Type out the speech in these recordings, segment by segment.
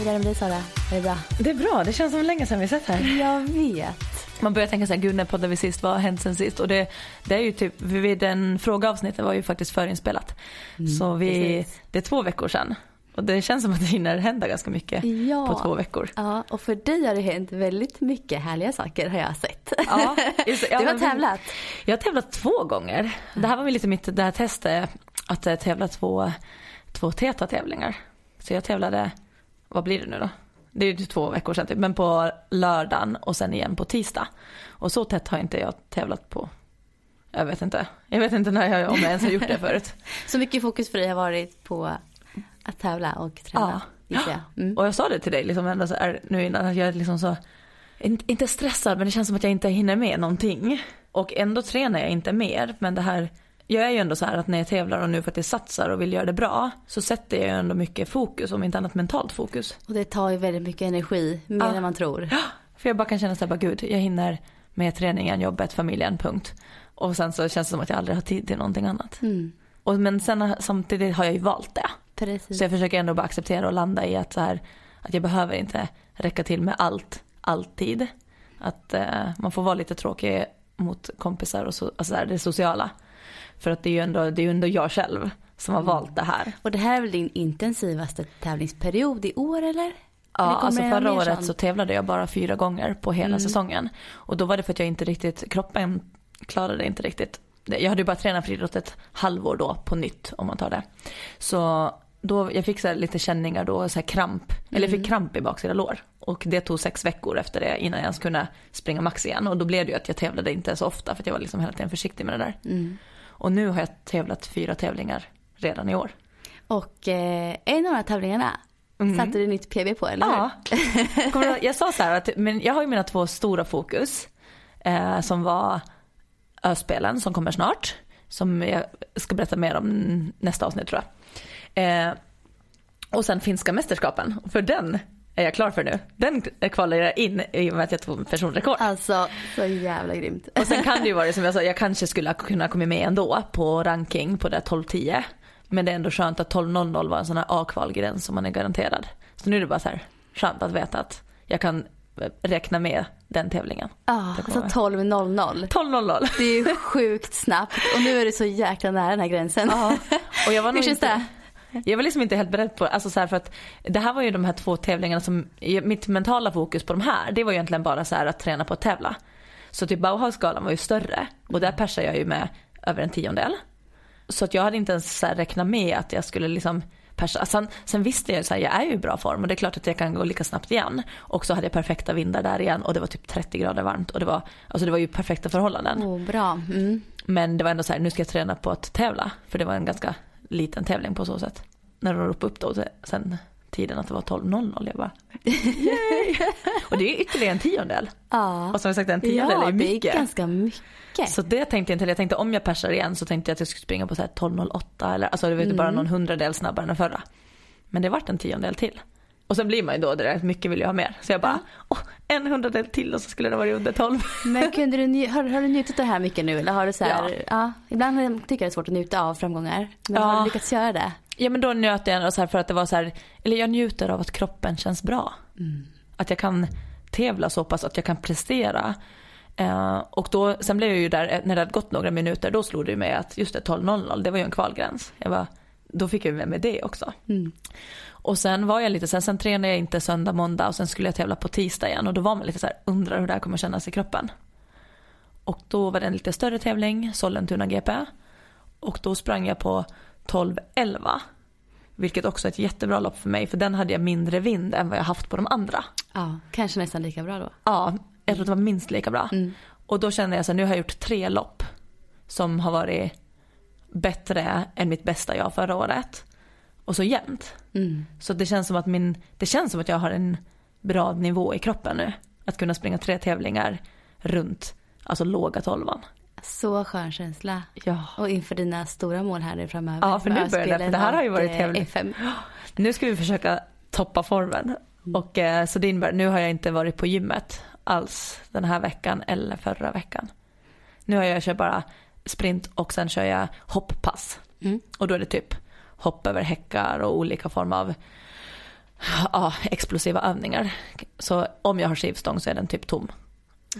Hur är det med dig Sara? Är det bra? Det är bra, det känns som länge sedan vi sett här. Jag vet. Man börjar tänka så här, gud när poddade vi sist, vad har hänt sen sist? Och det, det är ju typ, vid den frågeavsnittet var ju faktiskt förinspelat. så vi, precis. det är två veckor sedan. Och det känns som att det hinner hända ganska mycket Ja. på två veckor. Ja, och för dig har det hänt väldigt mycket härliga saker har jag sett. Ja, just det. Ja, du har tävlat. Jag har tävlat två gånger. Det här var väl lite mitt det här testet att eh, tävla två, två TETA-tävlingar. Så jag tävlade, vad blir det nu då? Det är ju två veckor sedan typ, men på lördagen och sen igen på tisdag. Och så tätt har inte jag tävlat på, jag vet inte. Jag vet inte när jag, om jag ens har gjort det förut. Så mycket fokus för dig har varit på att tävla och träna. gissar jag. Mm. Och jag sa det till dig liksom ändå så här, nu innan att jag är liksom så, in- inte stressad men det känns som att jag inte hinner med någonting. Och ändå tränar jag inte mer men det här, jag är ju ändå så här att när jag tävlar och nu faktiskt satsar och vill göra det bra så sätter jag ju ändå mycket fokus, om inte annat mentalt fokus. Och det tar ju väldigt mycket energi, mer Ja. än man tror. För jag bara kan känna så här, bara gud, jag hinner med träningen, jobbet, familjen, punkt. Och sen så känns det som att jag aldrig har tid till någonting annat. Mm. Och, men sen samtidigt har jag ju valt det. Precis. Så jag försöker ändå bara acceptera och landa i att, så här, att jag behöver inte räcka till med allt, alltid. Att eh, man får vara lite tråkig mot kompisar och så, alltså så här, det sociala. För att det är ju ändå, det är ju ändå jag själv som har valt det här. Och det här är väl din intensivaste tävlingsperiod i år eller? Ja, alltså förra året sånt? så tävlade jag bara fyra gånger på hela Mm. säsongen. Och då var det för att jag inte riktigt, kroppen klarade inte riktigt. Jag hade ju bara tränat friidrott ett halvår då på nytt om man tar det. Så då, jag fick så lite känningar då, så här kramp, eller jag fick kramp i baksida lår. Och det tog sex veckor efter det innan jag ens kunde springa max igen. Och då blev det ju att jag tävlade inte så ofta för att jag var liksom hela tiden försiktig med det där. Mm. Och nu har jag tävlat fyra tävlingar redan i år. Och eh, en av de här tävlingarna satte du nytt PB på, eller? Ja. Jag sa så att men jag har ju mina två stora fokus. Eh, som var Öspelen som kommer snart. Som jag ska berätta mer om nästa avsnitt tror jag. Eh, och sen finska mästerskapen. För den är jag klar för nu. Den kvalar jag in i och med att jag tog personrekord. Alltså, så jävla grymt. Och sen kan det ju vara det som jag sa, jag kanske skulle kunna komma med ändå på ranking på det 12-10. Men det är ändå skönt att 12-0-0 var en sån här A-kvalgräns som man är garanterad. Så nu är det bara så här skönt att veta att jag kan eh, räkna med den tävlingen. Ja, vare alltså 12.00. 12-0-0. Det är ju sjukt snabbt och nu är det så jäkla nära den här gränsen. Ja. Och jag var Hur känns inte, det? Jag var liksom inte helt beredd på. Alltså så för att det här var ju de här två tävlingarna som, mitt mentala fokus på de här, det var ju egentligen bara så här att träna på att tävla. Så typ Bauhausgalan var ju större och där persade jag ju med över en tiondel. Så att jag hade inte ens så räknat med att jag skulle liksom persa. Sen, sen visste jag ju här, jag är ju i bra form och det är klart att jag kan gå lika snabbt igen. Och så hade jag perfekta vindar där igen och det var typ 30 grader varmt och det var, alltså det var ju perfekta förhållanden. Oh, bra. Mm. Men det var ändå så här, nu ska jag träna på att tävla. För det var en ganska liten tävling på så sätt. När de ropade upp då sen tiden att det var 12.00. Jag bara, yay! Och det är ytterligare en tiondel. Ja, Och som jag sagt en tiondel ja är ju det är mycket. ganska mycket. Så det tänkte jag inte, jag tänkte om jag persar igen så tänkte jag att jag skulle springa på så här 12.08 eller alltså det var ju bara någon hundradel snabbare än den förra. Men det vart en tiondel till. Och sen blir man ju då där, mycket vill jag ha mer. Så jag bara, åh, en hundradel till och så skulle det vara under 12. Men kunde du, har, har du njutit det här mycket nu eller har du så här, Ja. ja. ibland tycker jag det är svårt att njuta av framgångar. Men Ja. har du lyckats göra det? Ja men då njöt jag ändå så för att det var så här, eller jag njuter av att kroppen känns bra. Att jag kan tävla så pass att jag kan prestera. Eh, och då, sen blev jag ju där, när det hade gått några minuter, då slog det mig att just det 12.00, det var ju en kvalgräns. Jag bara, då fick jag med mig det också. Mm. Och sen var jag lite sen, sen tränade jag inte söndag, måndag och sen skulle jag tävla på tisdag igen och då var man lite så här, undrar hur det här kommer kännas i kroppen. Och då var det en lite större tävling, Sollentuna GP. Och då sprang jag på 12.11. Vilket också är ett jättebra lopp för mig för den hade jag mindre vind än vad jag haft på de andra. Ja, kanske nästan lika bra då. Ja, jag tror det var minst lika bra. Mm. Och då kände jag så här, nu har jag gjort tre lopp som har varit bättre än mitt bästa jag förra året. Och så jämnt. Mm. Så det känns som att min, det känns som att jag har en bra nivå i kroppen nu. Att kunna springa tre tävlingar runt, alltså låga tolvan. Så skön känsla. Ja. Och inför dina stora mål här nu framöver. Ja, för nu börjar det, det här har ju varit eh, tävling. FM. Nu ska vi försöka toppa formen. Och eh, så innebär, nu har jag inte varit på gymmet alls den här veckan eller förra veckan. Nu har jag kört bara sprint och sen kör jag hopppass. Mm. Och då är det typ hopp över häckar och olika former av ja, explosiva övningar. Så om jag har skivstång så är den typ tom.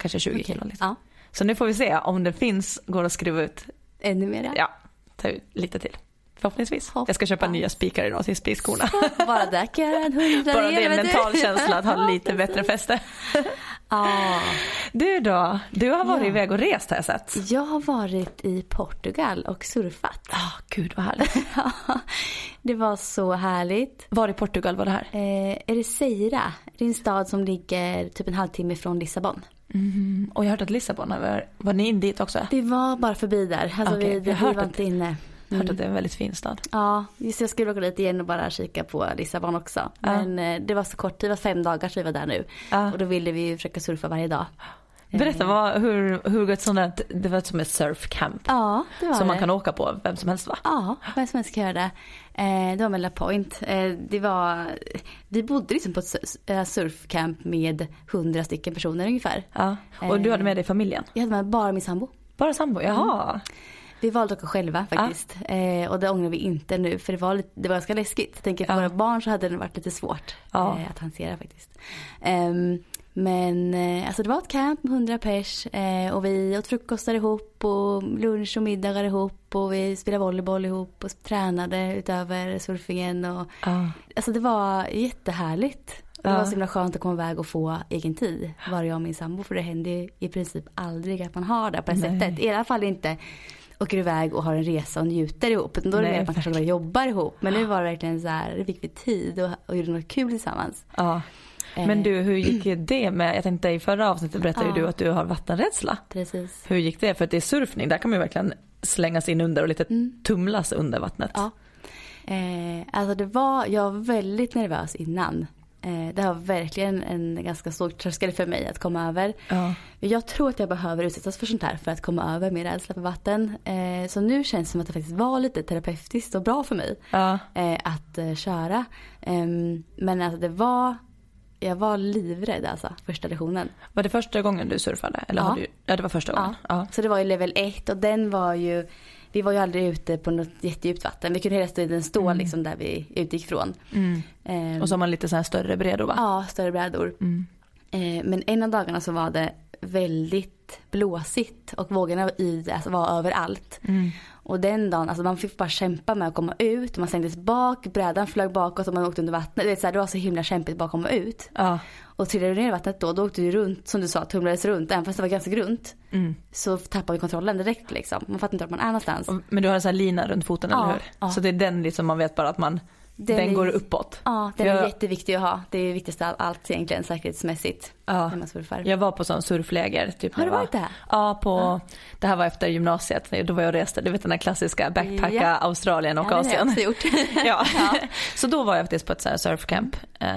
Kanske 20 Okej. kilo. Liksom. Ja, Så nu får vi se om det finns, går att skriva ut. ännu mer. Ja, ta ut lite till. Förhoppningsvis. Jag ska köpa Hoppas. nya spikar idag till spiskorna. Bara där kan jag göra en hundradel. Bara det är en mental känsla att ha lite bättre fäste. Ja, Du då? Du har varit Ja. iväg och rest har jag sett. jag har varit i Portugal och surfat. Ah, gud vad härligt. det var så härligt. Var i Portugal var det här? Eh, Ericeira, det är en stad som ligger typ en halvtimme från Lissabon. Mm, och jag har hört att Lissabon, var, var ni in dit också? Det var bara förbi där. Alltså Okej, vi, vi hört var inte inne. Har hört att det är en väldigt fin stad. Ja, just jag skulle åka dit igen och bara kika på Lissabon också. Men eh, det var så kort tid, det var fem dagar så vi var där nu. Ja. Och då ville vi ju försöka surfa varje dag. Berätta, vad, hur, hur ett sånt där, det var som ett surfcamp Ja, det var som man det. kan åka på, vem som helst va? Ja, vem som helst kan göra det. Eh, det var med La Point. Eh, det var, vi bodde liksom på ett su- eh, surfcamp med hundra stycken personer ungefär. Ja. Och du hade med dig familjen? Jag hade med bara min sambo. Bara sambo? Jaha. Vi valde att åka själva faktiskt. Eh, och det ångrar vi inte nu för det var, lite, det var ganska läskigt. Jag tänker för Ja. våra barn så hade det varit lite svårt Ja. eh, att hantera faktiskt. Ehm, men eh, alltså det var ett camp med 100 pers eh, och vi åt frukostar ihop och lunch och middagar ihop och vi spelade volleyboll ihop och tränade utöver surfingen och Ja. alltså det var jättehärligt. Det Ja. var så himla skönt att komma iväg och få egen tid. Bara jag och min sambo för det händer i princip aldrig att man har det på det sättet. I alla fall inte åker iväg och har en resa och njuter ihop. Utan då är det mer att man kanske bara jobbar ihop. Men nu var det verkligen så här, fick vi tid och, och gjorde något kul tillsammans. ja. Men Eh, du, hur gick det med, jag tänkte i förra avsnittet berättade Ja. du att du har vattenrädsla. Precis. Hur gick det? För att det är surfning, där kan man ju verkligen slängas in under och lite Mm. tumlas under vattnet. Ja. Eh, alltså det var, jag var väldigt nervös innan. Eh, det var verkligen en ganska stor tröskel för mig att komma över. Ja. Jag tror att jag behöver utsättas för sånt här för att komma över min rädsla för vatten. Eh, så nu känns det som att det faktiskt var lite terapeutiskt och bra för mig Ja. eh, att köra. Ehm, men alltså det var, jag var livrädd alltså första lektionen. Var det första gången du surfade? Eller Ja. har du, ja, det var första gången. Ja. Så det var ju level 1 och den var ju, vi var ju aldrig ute på något jättedjupt vatten. Vi kunde hela tiden stå liksom där vi utgick från. Mm. Ehm, Och så har man lite så här större bredor va? Ja, större brädor. Mm. Eh, men en av dagarna så var det väldigt blåsigt och vågorna i alltså, var överallt. Och den dagen, alltså man fick bara kämpa med att komma ut. Man slängdes bak, brädan flög bakåt och man åkte under vattnet. Det, är så här, det var så himla kämpigt bara att komma ut. Ja. Och trillade du ner i vattnet då, då åkte du runt, som du sa, tumlades runt. Även fast det var ganska grunt. Mm. Så tappade vi kontrollen direkt liksom. Man fattar inte vart man är någonstans. Men du har en sån här lina runt foten Ja, eller hur? ja. Så det är den liksom man vet bara att man, den, är- går uppåt. Ja, den är Jag- jätteviktig att ha. Det är det viktigaste av allt egentligen säkerhetsmässigt. Ja. Jag var på sån surfläger. Typ Har du varit var, där? Ja, på, det här var efter gymnasiet. Då var jag och reste, du vet den här klassiska backpacka Ja. Australien och Ja, det har jag Asien. också gjort. ja. Så då var jag faktiskt på ett så surfcamp eh,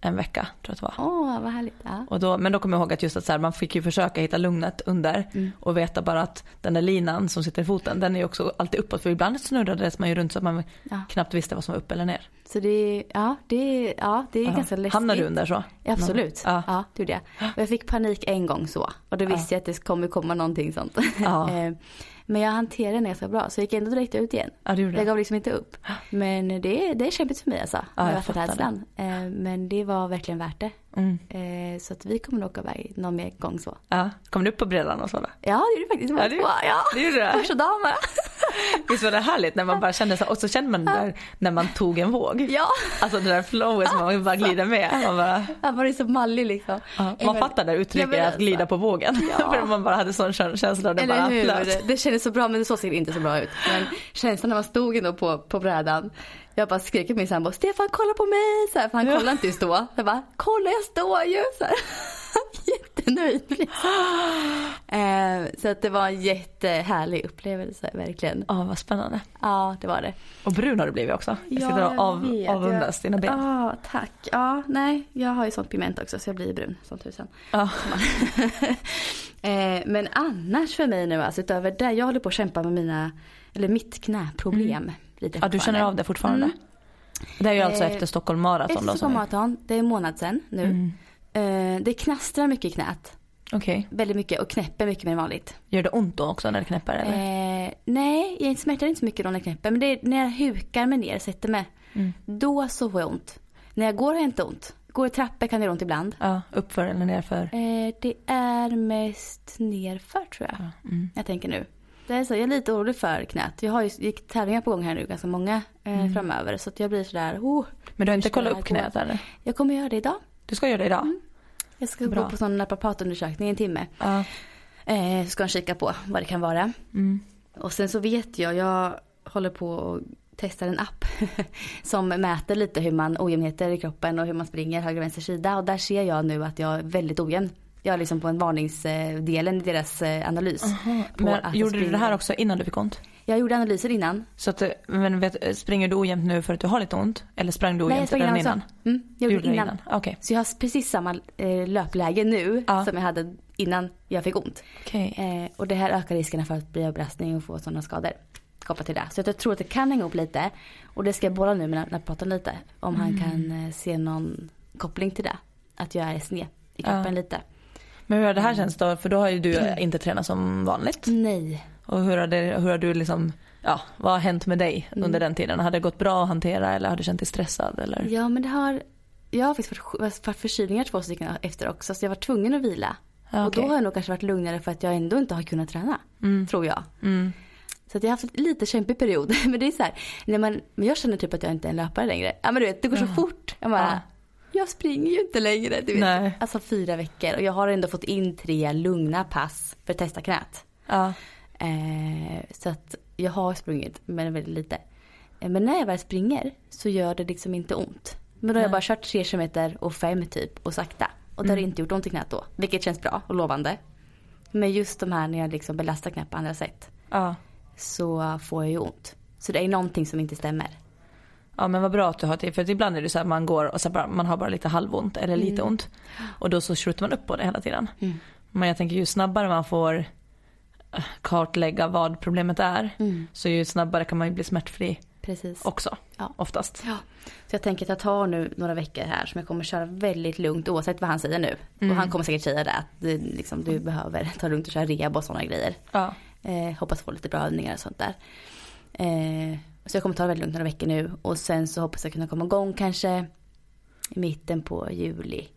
en vecka tror jag att det var. Åh, vad härligt. Ja. Och då, men då kommer jag ihåg att just att så här, man fick ju försöka hitta lugnet under Mm. och veta bara att den där linan som sitter i foten den är ju också alltid uppåt för ibland snurrades man ju runt så att man Ja. knappt visste vad som var upp eller ner. Så det ja, det ja, det är Ja. ganska läskigt. Hamnade du under så? Absolut. Ja. Ja. det gjorde jag. Och jag fick panik en gång så. Och då visste jag att det kommer komma någonting sånt. Men jag hanterade den ganska bra. Så jag gick ändå direkt ut igen. Ja, det gjorde Jag det. gav liksom inte upp. Men det, det är kämpigt för mig alltså. Ja, jag fattar vattenrädslan. Eh, Men det var verkligen värt det. Mm. Eh, Så att vi kommer nog åka iväg någon mer gång så. Ja. Kom du upp på brädan och så då? Ja, det gjorde faktiskt. Ja, det- det, ja. det gjorde det. Första dagen med. Visst var det härligt när man bara kände så och så kände man det där när man tog en våg. Ja, Alltså det där flowet som man bara glider med. Man, bara, han var ju så mallig liksom. ja, man fattar det Ja, uttrycket att glida på vågen. Ja. För man bara hade sån kä- känsla det bara flöt. Det, det kändes så bra men det såg säkert inte så bra ut. Men känslan när man stod ändå på, på brädan. Jag bara skrek till min sambo, Stefan kolla på mig! Så här, för han Ja. kollade inte just då. Jag bara, kolla jag står ju! Så här. jättenöjd. eh, så att det var en jättehärlig upplevelse verkligen. Ja, vad spännande. Ja, det var det. Och brun har du blivit också. Jag Ja, sitter och jag av, vet. avundas dina ben. Ja, tack. Ja, nej, jag har ju sånt pigment också så jag blir brun som tusan. Ja. eh, men annars för mig nu, alltså utöver det, jag håller på att kämpa med mina, eller mitt knäproblem. Lite ja, du känner av det fortfarande? Mm. Det är ju alltså Eh, efter Stockholm Marathon Efter? Stockholm Marathon, det är en månad sedan nu. Mm. Eh, det knastrar mycket i knät. Okej. Väldigt mycket och knäpper mycket mer än vanligt. Gör det ont då också när det knäpper eller? Eh, nej, jag smärtar inte så mycket då när jag knäpper. Men det är när jag hukar mig ner, sätter mig. Mm. Då så får jag ont. När jag går har jag inte ont. Går i trappor kan det göra ont ibland. Ja, uppför eller nerför? Eh, det är mest nerför tror jag. Mm. Jag tänker nu. Det är så, jag är lite orolig för knät. Jag har ju gick tävlingar på gång här nu, ganska många eh, Mm. framöver. Så att jag blir sådär, oh, Men du har inte kollat det upp knät eller? jag kommer göra det idag. Du ska göra det idag? Mm. Jag ska Bra. gå på sån naprapatundersökning i en timme. Ja. Eh, ska han kika på vad det kan vara. Mm. Och sen så vet jag, jag håller på och testar en app som mäter lite hur man ojämnheter i kroppen och hur man springer höger och vänster sida. Och där ser jag nu att jag är väldigt ojämn. Jag är liksom på en varningsdelen i deras eh, analys. på Men gjorde du det här också innan du fick ont? Jag gjorde analyser innan. Så att, eh, men vet, springer du ojämnt nu för att du har lite ont? Eller sprang du Nej, jag ojämnt sprang redan innan innan? Mm, jag gjorde det innan. Okej. Så jag har precis samma eh, löpläge nu Ja. som jag hade innan jag fick ont. Okej. Eh, och det här ökar riskerna för att bli överlastning och få sådana skador kopplat till det. Så jag tror att det kan hänga ihop lite. Och det ska jag bolla nu med naprapaten lite. Om han Mm. kan eh, se någon koppling till det. Att jag är sned i kroppen Ja. lite. Men hur har det här känts då? För då har ju du inte tränat som vanligt. Nej. Och hur har, det, hur har du liksom, ja, vad har hänt med dig Mm. under den tiden? Har det gått bra att hantera eller har du känt dig stressad eller? Ja men det har, jag har faktiskt varit, förkylningar två stycken efter också. Så jag var tvungen att vila. Ja, Och då har jag nog kanske varit lugnare för att jag ändå inte har kunnat träna. Mm. Tror jag. Mm. Så att jag har haft en lite kämpig period. Men det är så här, när man, men jag känner typ att jag inte är en löpare längre. Ja men du vet, det går så Ja. fort. Jag bara, Ja. jag springer ju inte längre. Du vet. Nej. Alltså fyra veckor. Och jag har ändå fått in tre lugna pass för att testa knät. Ja. Eh, så att jag har sprungit, men väldigt lite. Eh, men när jag väl springer så gör det liksom inte ont. Men då har jag bara kört tre kilometer och fem typ och sakta. Och det har Mm. inte gjort ont i knät då. Vilket känns bra och lovande. Men just de här när jag liksom belastar knät på andra sätt. Ja. Så får jag ju ont. Så det är någonting som inte stämmer. Ja men vad bra att du har det. För ibland är det så att man går och så bara, man har bara lite halvont eller lite Mm. ont. Och då så skjuter man upp på det hela tiden. Mm. Men jag tänker ju snabbare man får kartlägga vad problemet är. Mm. Så ju snabbare kan man ju bli smärtfri Precis. också. Ja. Oftast. Ja. Så jag tänker att jag tar nu några veckor här som jag kommer köra väldigt lugnt oavsett vad han säger nu. Mm. Och han kommer säkert säga det att det, liksom, du behöver ta lugnt och köra rehab och sådana grejer. Ja. Eh, hoppas få lite bra övningar och sånt där. Eh, så jag kommer ta det väldigt lugnt några veckor nu. Och sen så hoppas jag kunna komma igång kanske i mitten på juli.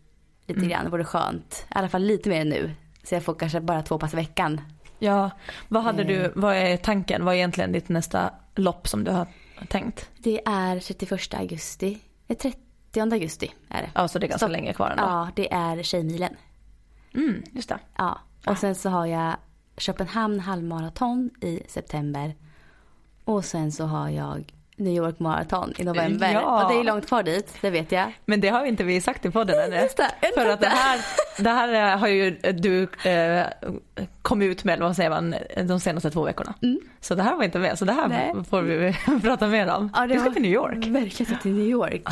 Lite Mm. grann, det vore skönt. I alla fall lite mer än nu. Så jag får kanske bara två pass i veckan. Ja, vad hade Eh. du, vad är tanken? Vad är egentligen ditt nästa lopp som du har tänkt? Det är 31 augusti. Nej, 30 augusti är det. Ja, så det är ganska Stopp. länge kvar ändå. Ja, det är Tjejmilen. Mm, just det. Ja, och sen så har jag Köpenhamn halvmaraton i september. Och sen så har jag New York maraton i november. Ja. Och det är långt kvar dit, det vet jag. Men det har vi inte vi sagt i podden ännu. Just det, För att det här, det här har ju du eh, kom ut med, vad säger man, de senaste två veckorna. Mm. Så det här var inte med, så det här Nej. får vi prata mer om. Ja, det vi ska till New York. Verkligen till New York.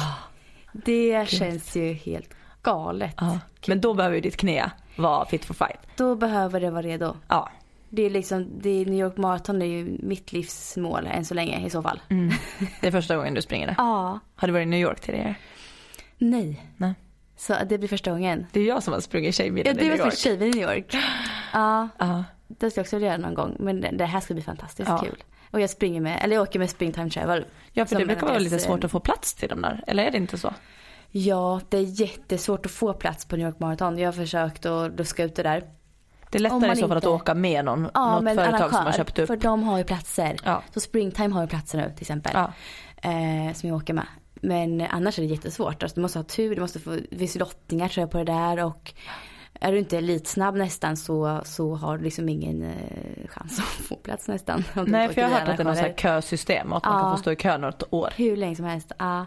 Det känns ju helt galet. Ja. Men då behöver ju ditt knä vara fit for fight. Då behöver det vara redo. Ja. Det är liksom, det är New York maraton är ju mitt livsmål än så länge i så fall. Mm. Det är första gången du springer det. Ja, Har du varit i New York tidigare? nej. Nej. Så det blir första gången. Det är jag som har sprungit Ja, Tjejmilen det i New York. först tjejen i New York. Ja, Ja. det ska jag också göra någon gång. Men det- här ska bli fantastiskt Ja. kul. Och jag springer med, eller jag åker med Springtime Travel. ja, för det brukar vara lite svårt eh, att få plats till de där. Eller är det inte så? Ja, det är jättesvårt att få plats på New York Marathon. Jag har försökt att luska ut det där. Det är lättare man i så fall att inte- åka med någon, Ja, något men företag som har arrangör, köpt upp. För de har ju platser. Ja. Så Springtime har ju platser nu till exempel. Ja. Eh, som jag åker med. Men annars är det jättesvårt. Alltså, du måste ha tur, du måste få, det finns lottningar tror jag på det där. Och är du inte elitsnabb nästan så, så har du liksom ingen eh, chans att få plats nästan. Nej, för jag har hört att det är något kösystem och att man Ja. kan få stå i kö något år. Hur länge som helst. Ja.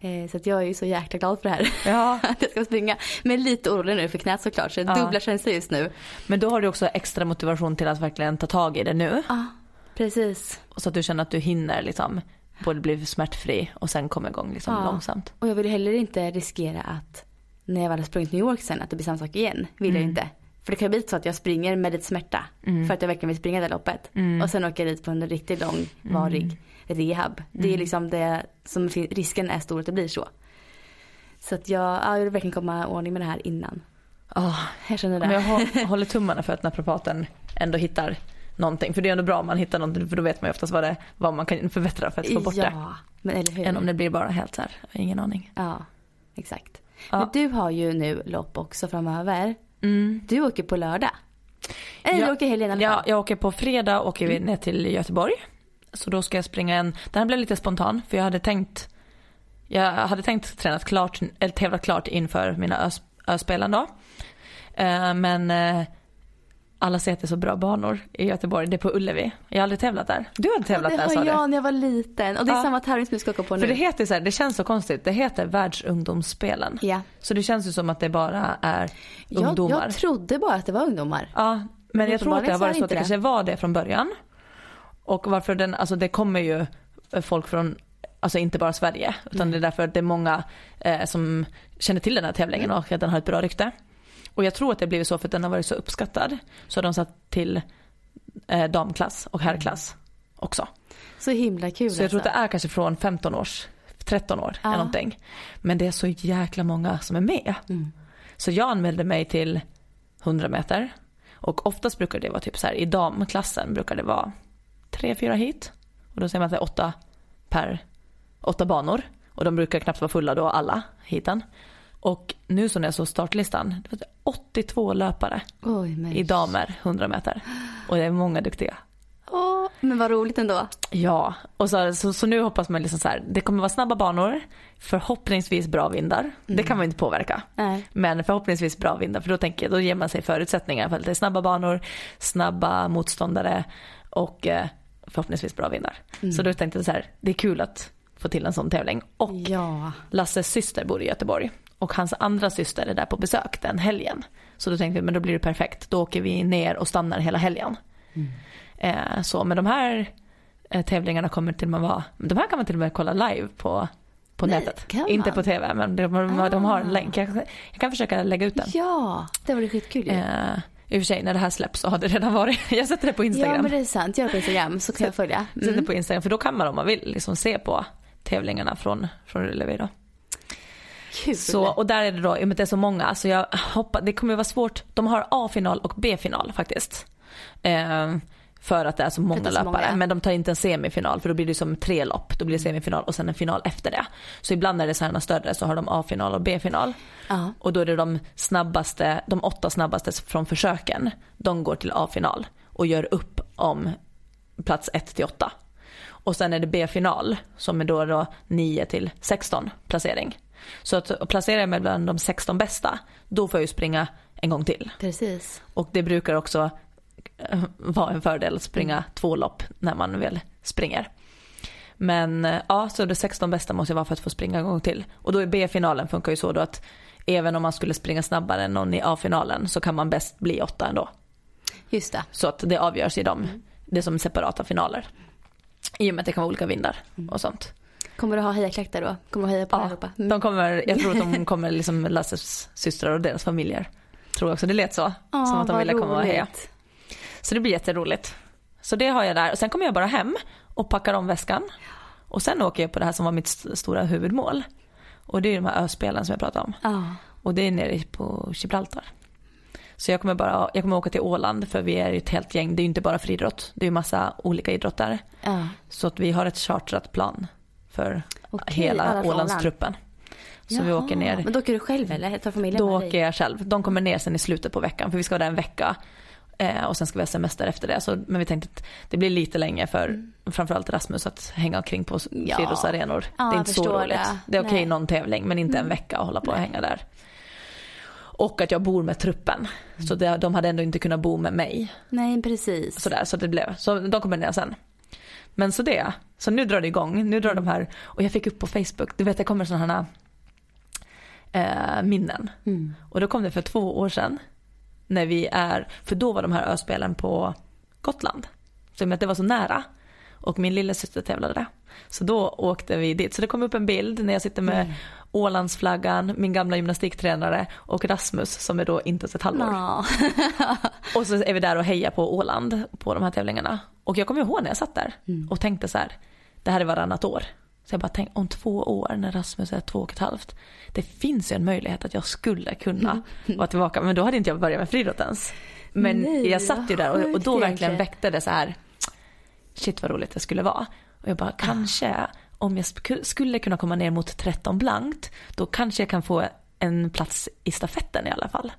Eh, så att jag är ju så jäkla glad för det här. Ja. att jag ska springa. Men lite orolig nu för knät såklart. Så det Ja. dubbla känslor just nu. Men då har du också extra motivation till att verkligen ta tag i det nu. Ja, precis. Så att du känner att du hinner liksom både bli smärtfri och sen komma igång liksom Ja. långsamt. Och jag vill heller inte riskera att när jag väl har sprungit New York sen att det blir samma sak igen. Vill jag inte. För det kan bli så att jag springer med lite smärta. För att jag verkligen vill springa det loppet. Och sen åker jag dit på en riktigt lång varig rehab. Det är liksom det som risken är stor att det blir så. Så att jag, ja, jag vill verkligen komma i ordning med det här innan. Ja, Jag känner det. men jag hå- håller tummarna för att naprapaten ändå hittar någonting. För det är ändå bra om man hittar någonting för då vet man ju oftast vad, det, vad man kan förbättra för att få bort det. ja, men eller hur. Än om det blir bara helt så här, jag ingen aning. Ja, exakt. Ja. Men du har ju nu lopp också framöver. Mm. Du åker på lördag. Eller Ja. du åker helgen i alla Ja, fall. jag åker på fredag åker vi ner till Göteborg. Så då ska jag springa en, det här blev lite spontan för jag hade tänkt jag hade tänkt träna klart, eller tävla klart inför mina ös, öspelen då. Eh, men eh, alla säger att det är så bra banor i Göteborg, det är på Ullevi. Jag har aldrig tävlat där. Du hade tävlat det där har sa du? jag när jag var liten. Och det är Ja. samma tävling som du ska åka på nu. För det heter så här, det känns så konstigt, det heter världsungdomsspelen. Ja. Så det känns ju som att det bara är Jag, ungdomar. jag trodde bara att det var ungdomar. Ja, men jag tror att det har varit så att det det kanske var det från början. Och varför den, alltså det kommer ju folk från, alltså inte bara Sverige, utan det är därför att det är många eh, som känner till den här tävlingen och att den har ett bra rykte. Och jag tror att det blivit så för att den har varit så uppskattad. Så har de satt till eh, damklass och herrklass också. Så himla kul Så jag tror att alltså. det är kanske från 15 års, 13 år Ja. eller någonting. Men det är så jäkla många som är med. Mm. Så jag anmälde mig till 100 meter. Och oftast brukar det vara typ så här, i damklassen brukar det vara tre, fyra hit. Och då säger man att det är åtta per, åtta banor. Och de brukar knappt vara fulla då alla hiten. Och nu så när jag såg startlistan, det var 82 löpare Oj, i damer 100 meter. Och det är många duktiga. Åh, men vad roligt ändå. Ja, och så, så, så nu hoppas man liksom så här, det kommer vara snabba banor, förhoppningsvis bra vindar. Det kan man inte påverka. Nej. Men förhoppningsvis bra vindar för då, tänker, jag- då ger man sig förutsättningar för att det är snabba banor, snabba motståndare och eh, förhoppningsvis bra vindar. Så då tänkte jag så här, det är kul att få till en sån tävling. Och Ja. Lasses syster bor i Göteborg och hans andra syster är där på besök den helgen. Så då tänkte vi, men då blir det perfekt. Då åker vi ner och stannar hela helgen. Eh, så, men de här eh, tävlingarna kommer till och med vara, de här kan man till och med kolla live på, på Nej, nätet. Inte på tv, men de, de, de har en Ah. länk. Jag, jag kan försöka lägga ut den. Ja, det var det skitkul ju. Eh, I och för sig, när det här släpps så har det redan varit. Jag sätter det på Instagram. Ja, men det är sant. Gör det på Instagram så kan jag följa. Jag sätter Mm. på Instagram, för då kan man om man vill liksom se på tävlingarna från, från Ullevi då. Kul. Så, och där är det då, i och med att det är så många, så jag hoppas, det kommer ju vara svårt. De har A-final och B-final faktiskt. Eh, för att det är så många det är så löpare. många. Men de tar inte en semifinal för då blir det som tre lopp. Då blir det semifinal och sen en final efter det. Så ibland det är så här större så har de A-final och B-final. Ja. Och då är det de snabbaste, de åtta snabbaste från försöken. De går till A-final och gör upp om plats 1 till 8. Och sen är det B-final som är då, då 9 till 16 placering. Så att placera mig bland de 16 bästa, då får jag ju springa en gång till. Precis. Och det brukar också vara en fördel att springa två lopp när man väl springer. Men eh, ja, så det 16 bästa måste jag vara för att få springa en gång till. Och då är B-finalen funkar ju så då att även om man skulle springa snabbare än någon i A-finalen så kan man bäst bli åtta ändå. Just det. Så att det avgörs i dem, det är som separata finaler. I och med att det kan vara olika vindar och sånt. Kommer du ha hejaklack där då? Kommer du heja på Ja, allihopa? Mm. de kommer, jag tror att de kommer liksom Lasses systrar och deras familjer. Tror jag också, det lät så. Ja, som att de ville komma och heja. Så det blir jätteroligt. Så det har jag där. Och sen kommer jag bara hem och packar om väskan. Och sen åker jag på det här som var mitt st- stora huvudmål. Och det är de här öspelen som jag pratade om. Ja. Och det är nere på Gibraltar. Så jag kommer bara, jag kommer åka till Åland för vi är ju ett helt gäng. Det är ju inte bara friidrott. Det är ju massa olika idrotter. ja. Så att vi har ett chartrat plan för Okej, hela Ålandstruppen. Så vi Jaha. åker ner. Men då åker du själv eller tar familjen Då med åker jag själv. De kommer ner sen i slutet på veckan för vi ska vara där en vecka. Eh, och sen ska vi ha semester efter det. Så, men vi tänkte att det blir lite länge för framförallt Rasmus att hänga omkring på Mm. Ja. friidrottsarenor. Ja, det är inte så roligt. det. Det, är okej Nej. Mm. någon tävling men inte en vecka att hålla på och hänga där. Och att jag bor med truppen. Så det, de hade ändå inte kunnat bo med mig. Nej, precis. Sådär, så det blev. Så de kommer ner sen. Men så det, så nu drar det igång. Nu drar de här, och jag fick upp på Facebook, du vet det kommer sådana här eh, minnen. Mm. Och då kom det för två år sedan. När vi är, för då var de här öspelen på Gotland. Så med att det var så nära. Och min lillasyster tävlade där. Så då åkte vi dit. Så det kom upp en bild när jag sitter med Ålandsflaggan, min gamla gymnastiktränare och Rasmus som är då inte ens ett halvår. Ja. Och så är vi där och hejar på Åland på de här tävlingarna. Och jag kommer ihåg när jag satt där och tänkte så här, det här är varannat år. Så jag bara tänkte om två år när Rasmus är två och ett halvt. Det finns ju en möjlighet att jag skulle kunna vara tillbaka. Men då hade inte jag börjat med friidrott ens. Men Nej, jag satt ju där och, och då verkligen väckte det så här, shit vad roligt det skulle vara. Och jag bara kanske om jag sk- skulle kunna komma ner mot 13 blankt då kanske jag kan få en plats i stafetten i alla fall.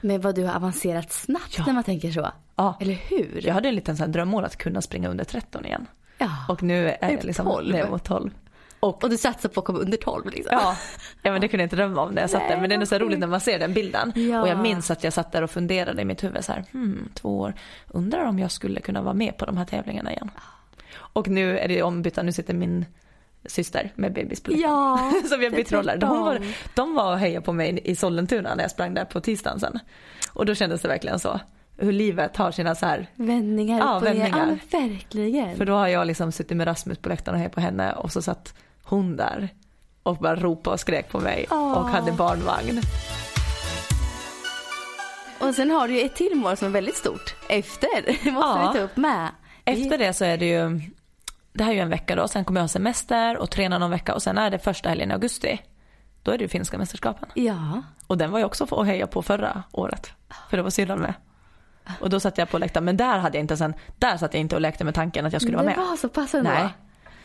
Men vad du har avancerat snabbt Ja. när man tänker så. Ja. Eller hur? Jag hade en liten så här drömmål att kunna springa under 13 igen. Ja. Och nu är jag liksom 12. ner mot 12. Och, Och du satsar på att komma under 12 liksom. ja, ja, men det kunde jag inte drömma om när jag satt där. Men det är så roligt när man ser den bilden. Ja. Och jag minns att jag satt där och funderade i mitt huvud så här, hmm, två år, undrar om jag skulle kunna vara med på de här tävlingarna igen. Och nu är det ombytta, nu sitter min syster med bebis på. Ja, Så vi har bytt roller. De var, de var och hejade på mig i Sollentuna när jag sprang där på tisdagen sen. Och då kändes det verkligen så. Hur livet har sina så här Vändningar Ja, vändningar. Ja, verkligen. För då har jag liksom suttit med Rasmus på läktaren och hejat på henne och så satt hon där och bara ropade och skrek på mig Åh. och hade barnvagn. Och sen har du ju ett till mål som är väldigt stort. Efter. Det måste Ja. vi ta upp med. Efter det så är det ju, det här är ju en vecka då, sen kommer jag ha semester och träna någon vecka och sen är det första helgen i augusti. Då är det ju finska mästerskapen. Ja. Och den var jag också att heja på förra året. För det var syrran med. Och då satt jag på läktaren, men där hade jag inte sen, där satt jag inte och lekte med tanken att jag skulle det vara med. var så pass ändå. Nej.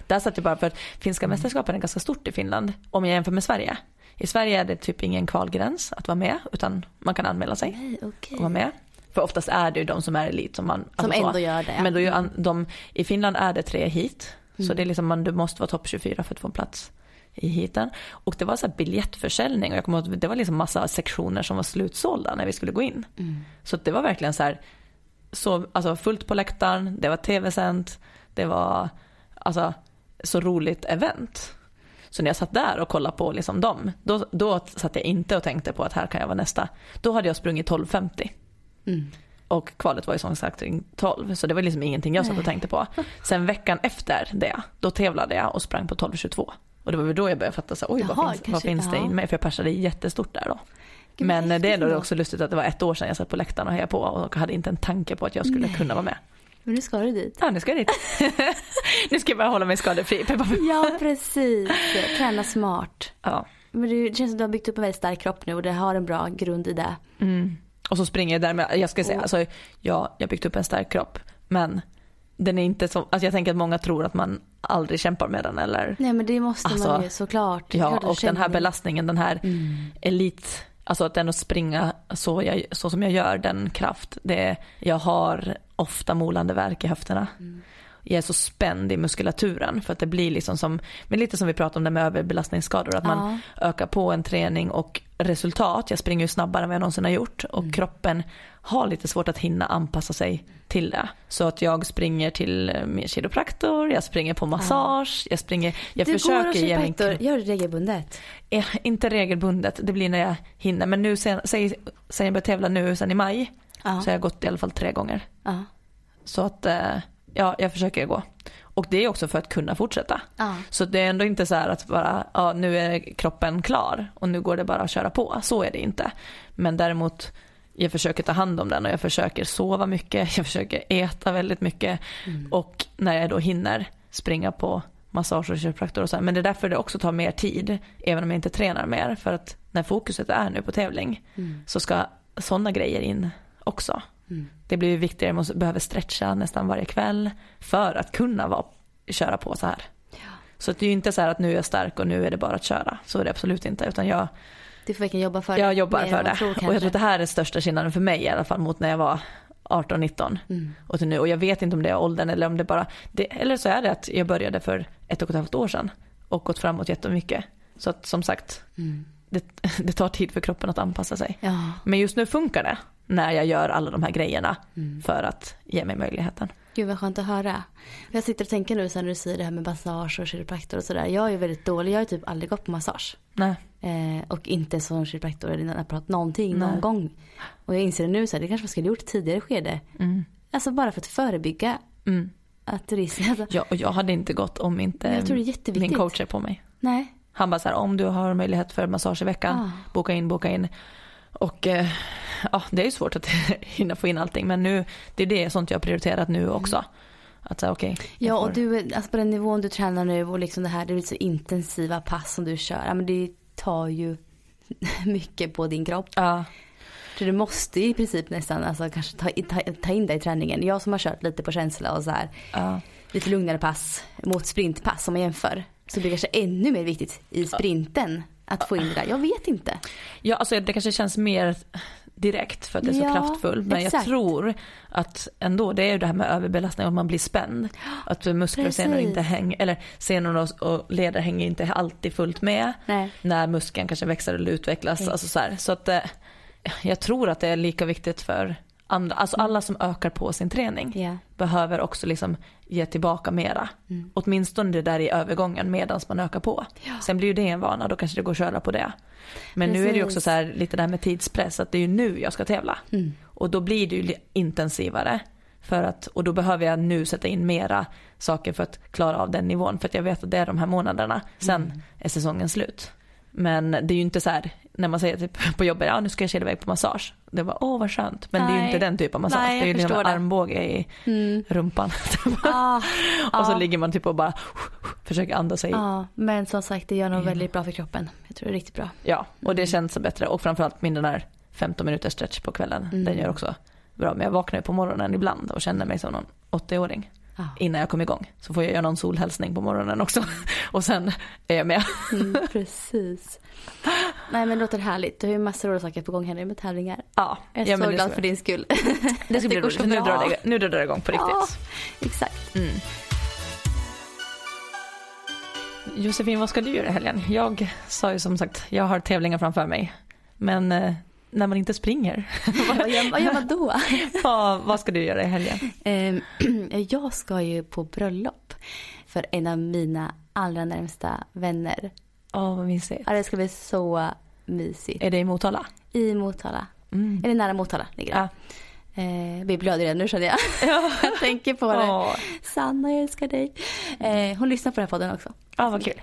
Där satt jag bara för att finska mästerskapen är ganska stort i Finland om jag jämför med Sverige. I Sverige är det typ ingen kvalgräns att vara med utan man kan anmäla sig Nej, okej. och vara med. För oftast är det ju de som är elit som man alltså Som ändå så. gör det. Men då an- de, i Finland är det tre hit. Så Mm. det är liksom man, du måste vara topp 24 för att få en plats i hiten. Och det var så här biljettförsäljning och jag kommer ihåg, det var liksom massa sektioner som var slutsålda när vi skulle gå in. Mm. Så det var verkligen så här, så, alltså fullt på läktaren, det var tv-sänt, det var alltså så roligt event. Så när jag satt där och kollade på liksom dem, då, då satt jag inte och tänkte på att här kan jag vara nästa. Då hade jag sprungit 12.50 Mm. och kvalet var ju som sagt kring 12 så det var liksom ingenting jag satt och tänkte på. Sen veckan efter det, då tävlade jag och sprang på 12.22. Och det var väl då jag började fatta så oj vad Jaha, finns, vad kanske- finns det ja. in mig? För jag persade jättestort där då. Gud, Men vad det är ändå. också lustigt att det var ett år sedan jag satt på läktaren och hejade på och hade inte en tanke på att jag skulle Nej. kunna vara med. Men nu ska du dit. Ja, nu ska jag dit. nu ska jag bara hålla mig skadefri. Ja, precis. Träna smart. Ja. Men det känns som att du har byggt upp en väldigt stark kropp nu och det har en bra grund i det. Mm. Och så springer jag där med, jag ska säga, alltså, ja, jag har byggt upp en stark kropp. Men den är inte så, alltså jag tänker att många tror att man aldrig kämpar med den eller Nej men det måste man Alltså, ju såklart. Ja, och den här belastningen, den här Mm. elit, alltså att ändå springa så, jag, så som jag gör, den kraft, det, jag har ofta molande värk i höfterna. Mm. Jag är så spänd i muskulaturen för att det blir liksom som, men lite som vi pratade om det med överbelastningsskador, att man ökar på en träning och resultat, jag springer ju snabbare än vad jag någonsin har gjort och Mm. kroppen har lite svårt att hinna anpassa sig till det. Så att jag springer till eh, min kiropraktor, jag springer på massage, jag springer, jag Du försöker går min kiropraktor, gör du regelbundet? Eh, inte regelbundet, det blir när jag hinner. Men nu sen, säg, sen jag började tävla nu sen i maj Ja. så har jag gått i alla fall tre gånger. Ja. Så att eh, ja, jag försöker gå. Och det är också för att kunna fortsätta. Ja. Så det är ändå inte så här att bara, ja nu är kroppen klar och nu går det bara att köra på. Så är det inte. Men däremot, jag försöker ta hand om den och jag försöker sova mycket, jag försöker äta väldigt mycket. Och när jag då hinner springa på massage och kiropraktor och så här. Men det är därför det också tar mer tid, även om jag inte tränar mer. För att när fokuset är nu på tävling så ska sådana grejer in också. Det blir ju viktigare, man behöver stretcha nästan varje kväll för att kunna vara, köra på så här. Så att det är ju inte så här att nu är jag stark och nu är det bara att köra. Så är det absolut inte. Utan jag, Du får verkligen jobba för jag det. jobbar mer än för det. tror, och jag tror att det här är största skillnaden för mig i alla fall mot när jag var 18-19 Mm. och till nu. Och jag vet inte om det är åldern eller om det bara, det, eller så är det att jag började för ett och ett halvt år sedan och gått framåt jättemycket. Så att som sagt, Mm. det, det tar tid för kroppen att anpassa sig. Ja. Men just nu funkar det när jag gör alla de här grejerna Mm. för att ge mig möjligheten. Gud vad skönt att höra. Jag sitter och tänker nu sen när du säger det här med massage och kiropraktor och sådär. Jag är väldigt dålig. Jag har typ aldrig gått på massage. Nej. Eh, och inte som kiropraktor eller naprapat någonting Nej. någon gång. Och jag inser det nu så här, det kanske man skulle gjort tidigare skede. Mm. Alltså bara för att förebygga Mm. att risken, alltså, Ja, och jag hade inte gått om inte min coach är på mig. nej. Han bara så här, om du har möjlighet för massage i veckan, Ah. boka in, boka in. Och eh, ja, det är ju svårt att hinna få in allting. Men nu, det är det sånt jag har prioriterat nu också. Att säga okej. jag Ja får- och du, alltså på den nivån du tränar nu och liksom det här, det är så intensiva pass som du kör. Ja, men det tar ju mycket på din kropp. Ja, Så du måste i princip nästan alltså, kanske ta, ta, ta in dig i träningen. Jag som har kört lite på känsla och så här ja. lite lugnare pass mot sprintpass om man jämför. Så det är kanske ännu mer viktigt i sprinten att få in det där. Jag vet inte. Ja, alltså det kanske känns mer direkt för att det är så Ja, kraftfullt. Men jag exakt. tror att ändå, det är ju det här med överbelastning och att man blir spänd. Att muskler och senor inte hänger, eller senor och- leder hänger inte alltid fullt med. Nej. När muskeln kanske växer eller utvecklas. Alltså så här. så att eh, jag tror att det är lika viktigt för andra, alltså alla som ökar på sin träning Ja. behöver också liksom ge tillbaka mera. Mm. Åtminstone det där i övergången medan man ökar på. Sen blir ju det en vana, då kanske det går att köra på det. Men nu är det ju också Precis. så här, lite det här med tidspress, att det är ju nu jag ska tävla. Mm. Och då blir det ju intensivare. För att, och då behöver jag nu sätta in mera saker för att klara av den nivån. För att jag vet att det är de här månaderna, sen Mm. är säsongen slut. Men det är ju inte så här, när man säger typ på jobbet, ja nu ska jag kila iväg på massage. Det var åh vad skönt. Men det är ju Nej. inte den typen av massage. Nej, det är ju liksom det. Mm. armbåge i rumpan. Ah, och så ja. ligger man typ och bara försöker andas sig. Ja, men som sagt det gör nog väldigt bra för kroppen. Jag tror det är riktigt bra. Ja, och Mm. det känns så bättre. Och framförallt min den där 15 minuters stretch på kvällen. Mm. Den gör också bra. Men jag vaknar ju på morgonen ibland och känner mig som någon 80-åring. Ja. Innan jag kom igång. Så får jag göra någon solhälsning på morgonen också. Och sen är jag med. Mm, precis. Nej men det låter härligt. Du har ju massor av saker på gång nu med tävlingar. Ja, Jag är ja, så glad för din skull. Det ska bli roligt. för Nu drar det, nu drar det igång på riktigt. Ja, exakt. Mm. Josefin, vad ska du göra i helgen? Jag sa ju som sagt, jag har tävlingar framför mig. Men eh, när man inte springer, Vad gör, vad gör man då? vad, vad ska du göra i helgen? Ehm, jag ska ju på bröllop för en av mina allra närmsta vänner. Åh, vad mysigt. Ja, det ska bli så mysigt. Är det i Motala? I Motala. Mm. Eller nära Motala ligger det. Ja. Eh, jag blir redan nu känner jag. jag tänker på det. Åh. Sanna, jag älskar dig. Eh, hon lyssnar på den här podden också. Ja, vad kul.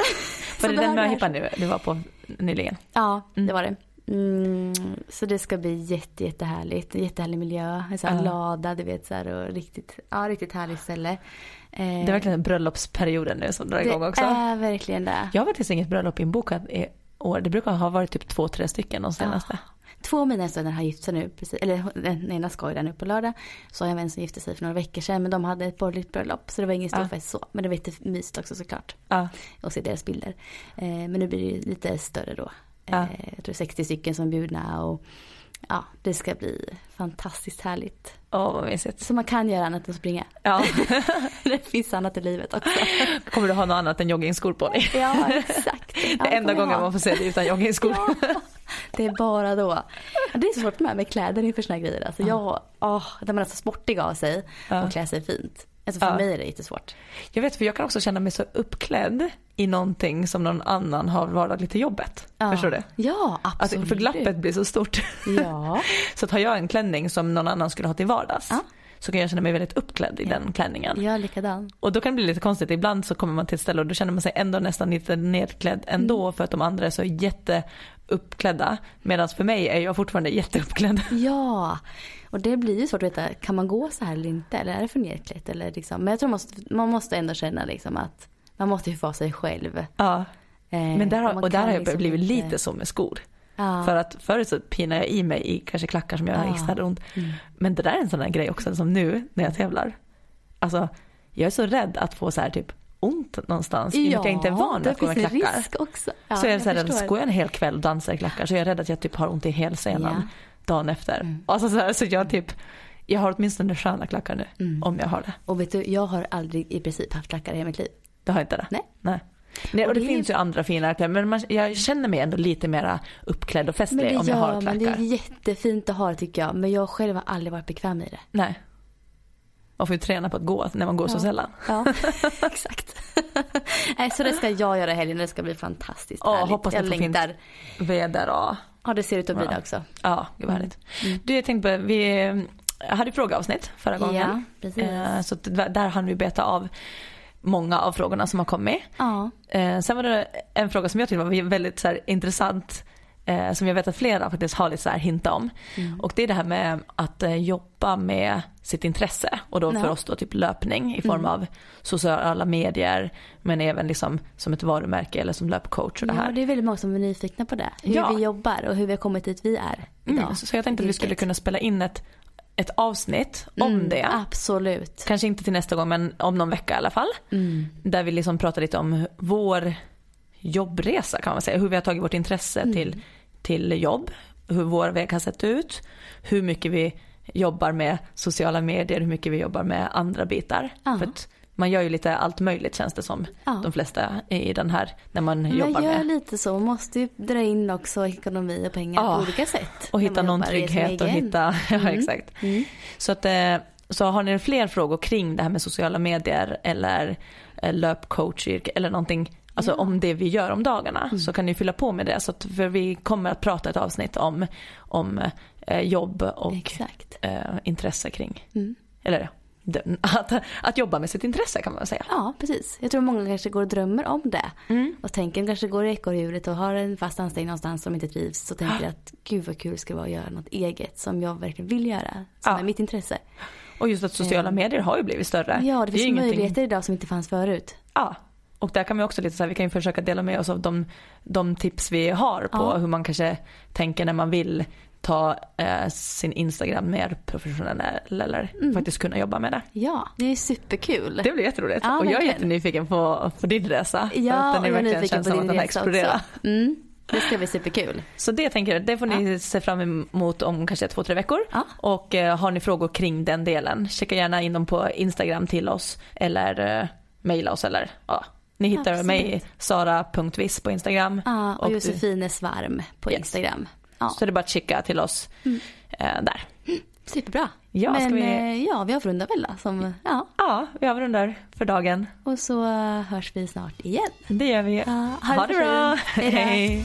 Var det den möhippan du, du var på nyligen? Ja, Mm. det var det. Mm, så det ska bli jätte, jättehärligt. Jättehärlig miljö. En sån här Ja. lada, du vet så här, och riktigt, ja, riktigt härligt ställe. Eh, Det är verkligen bröllopsperioden nu som drar igång också. Det är verkligen det. Jag har faktiskt inget bröllop inbokat i år. Det brukar ha varit typ två, tre stycken de senaste. Två av mina söner har gift sig nu, precis, eller den ena ska ju där nu på lördag. Så har jag en vän som gifte sig för några veckor sedan, men de hade ett borgerligt bröllop. Så det var ingen stor Ja. fest så. Men det var jättemysigt också såklart. Ja. Och se deras bilder. Eh, men nu blir det ju lite större då. Ja. Eh, jag tror 60 stycken som är bjudna och ja, det ska bli fantastiskt härligt. Åh, vad mysigt. Så man kan göra annat än springa. Ja. det finns annat i livet också. Kommer du ha något annat än joggingskor på dig? Ja, exakt. Det är enda gången man får se dig utan joggingskor. Ja, det är bara då. Ja, Det är så svårt med, med kläder inför såna här grejer. Alltså jag, åh, där man är så sportig av sig Ja. och klär sig fint. Alltså för Ja. mig är det jättesvårt. Jag vet för jag kan också känna mig så uppklädd i någonting som någon annan har vardagligt till jobbet. Ja. Förstår du? Ja, Alltså, absolut. för glappet blir så stort. Ja. Så att har jag en klänning som någon annan skulle ha till vardags Ja. Så kan jag känna mig väldigt uppklädd i den klänningen. Är likadan. Och då kan det bli lite konstigt. Ibland så kommer man till ett ställe och då känner man sig ändå nästan lite nedklädd ändå Mm. för att de andra är så jätteuppklädda. Medan för mig är jag fortfarande jätteuppklädd. Ja, och det blir ju svårt att veta, kan man gå så här eller inte? Eller är det för nedklätt? Eller liksom. Men jag tror man måste, man måste ändå känna liksom att man måste ju vara sig själv. Ja. Eh, Men där har, och där har jag liksom blivit lite så med skor. Ja. För att förut så pinar jag i mig i kanske klackar som gör Ja. extra ont. Mm. Men det där är en sån där grej också som nu när jag tävlar. Alltså jag är så rädd att få så här typ ont någonstans i och med att jag inte är van det att gå med klackar. risk också. Ja, så är jag så här, förstår. att går jag en hel kväll och dansar i klackar så är jag rädd att jag typ har ont i hälsenan Ja. dagen efter. Mm. Alltså så, här, så jag typ, jag har åtminstone sköna klackar nu. Mm. Om jag har det. Och vet du, jag har aldrig i princip haft klackar i hela mitt liv. Det har jag inte det. Nej. Nej. Nej, och Och det, det finns ju andra fina kläder men man, jag känner mig ändå lite mera uppklädd och Men festlig det, om jag har ja, klackar. men det är jättefint att ha det tycker jag. Men jag själv har aldrig varit bekväm i det. Nej. Man får ju träna på att gå när man går så sällan. Ja, exakt. Nej, så det ska jag göra i helgen. Det ska bli fantastiskt Ja, härligt. hoppas jag det fint längtar. väder och Ja, det ser ut att bli Ja. det också. ja, gud vad härligt. Du, jag tänkte på, vi eh, hade frågeavsnitt förra gången. Ja, precis. Eh, Så där hann vi beta av många av frågorna som har kommit. Ja. Eh, sen var det en fråga som jag tyckte var väldigt så här, intressant eh, som jag vet att flera faktiskt har lite så här hinta om. Mm. Och det är det här med att eh, jobba med sitt intresse och då för Ja. Mm. oss då typ löpning i form av sociala medier men även liksom som ett varumärke eller som löpcoach och det ja, här. det är väldigt många som är nyfikna på det. Hur Ja. vi jobbar och hur vi har kommit dit vi är idag. Mm, så jag tänkte att vi skulle kunna spela in ett, ett avsnitt om Mm, det. Absolut. Kanske inte till nästa gång men om någon vecka i alla fall. Mm. Där vi liksom pratar lite om vår jobbresa kan man säga. Hur vi har tagit vårt intresse Mm. till, till jobb. Hur vår väg har sett ut. Hur mycket vi jobbar med sociala medier. Hur mycket vi jobbar med andra bitar. För att man gör ju lite allt möjligt känns det som. Ja. De flesta i den här när man Men jobbar jag gör med. lite så. Man måste ju dra in också ekonomi och pengar Ja. på olika sätt. Och hitta man någon trygghet och hitta, ja Mm. exakt. Mm. Så, att, eh, så har ni fler frågor kring det här med sociala medier eller eh, löpcoachyrke eller någonting, alltså om det vi gör om dagarna Mm. så kan ni fylla på med det. Så att, för vi kommer att prata ett avsnitt om, om eh, jobb och eh, intresse kring, Mm. eller det- att, att jobba med sitt intresse kan man säga. Ja, precis. Jag tror många kanske går och drömmer om det. Mm. Och tänker kanske går i ekorrhjulet och har en fast anställning någonstans som inte trivs. Så tänker att gud vad kul det ska vara att göra något eget som jag verkligen vill göra. Som Ja. är mitt intresse. Och just att sociala medier har ju blivit större. Ja, det finns ju ingenting- möjligheter idag som inte fanns förut. Ja, och där kan vi också lite så här, vi kan ju försöka dela med oss av de, de tips vi har på Ja. hur man kanske tänker när man vill ta eh, sin Instagram mer professionell eller Mm. faktiskt kunna jobba med det. Ja, det är superkul. Det blir jätteroligt Ja, och jag är jättenyfiken på, på din resa. ja, och den är jag är nyfiken på din resa också. Mm, det ska bli superkul. Så det tänker jag, det får ni se fram emot om kanske två, tre veckor. Ja. Och eh, har ni frågor kring den delen, checka gärna in dem på Instagram till oss eller eh, mejla oss eller ja. Ni hittar Absolut. mig, sara.viss på Instagram. Ja, och, du- Josefine Svarm på Yes. Instagram. Ja, Så det är bara att checka till oss eh, där. superbra. Ja, Men vi- eh, ja, vi avrundar väl då. Som, ja, Ja, vi avrundar för dagen. och så eh, hörs vi snart igen. Det gör vi. Ja, ha det bra. Hej